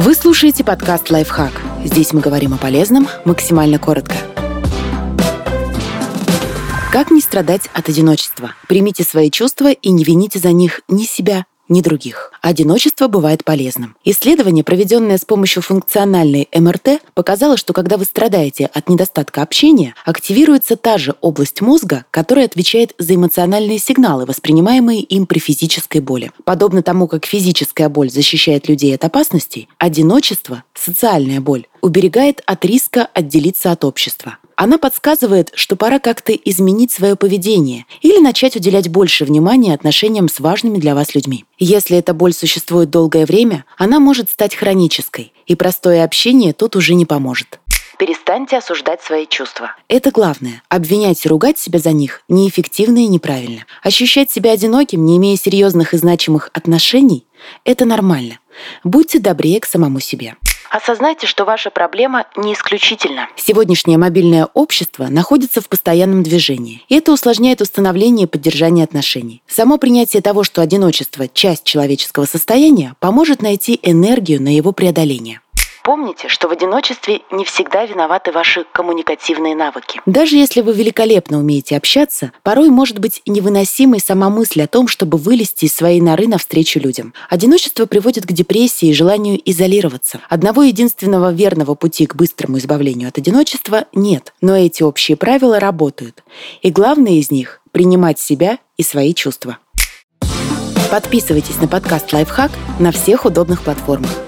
Вы слушаете подкаст «Лайфхак». Здесь мы говорим о полезном максимально коротко. Как не страдать от одиночества? Примите свои чувства и не вините за них ни себя, ни других. Одиночество бывает полезным. Исследование, проведенное с помощью функциональной МРТ, показало, что когда вы страдаете от недостатка общения, активируется та же область мозга, которая отвечает за эмоциональные сигналы, воспринимаемые им при физической боли. Подобно тому, как физическая боль защищает людей от опасностей, одиночество, социальная боль, уберегает от риска отделиться от общества. Она подсказывает, что пора как-то изменить свое поведение или начать уделять больше внимания отношениям с важными для вас людьми. Если эта боль существует долгое время, она может стать хронической, и простое общение тут уже не поможет. Перестаньте осуждать свои чувства. Это главное. Обвинять и ругать себя за них неэффективно и неправильно. Ощущать себя одиноким, не имея серьезных и значимых отношений, это нормально. Будьте добрее к самому себе. Осознайте, что ваша проблема не исключительна. Сегодняшнее мобильное общество находится в постоянном движении, и это усложняет установление и поддержание отношений. Само принятие того, что одиночество – часть человеческого состояния, поможет найти энергию на его преодоление. Помните, что в одиночестве не всегда виноваты ваши коммуникативные навыки. Даже если вы великолепно умеете общаться, порой может быть невыносимой сама мысль о том, чтобы вылезти из своей норы навстречу людям. Одиночество приводит к депрессии и желанию изолироваться. Одного единственного верного пути к быстрому избавлению от одиночества нет, но эти общие правила работают. И главное из них – принимать себя и свои чувства. Подписывайтесь на подкаст «Лайфхак» на всех удобных платформах.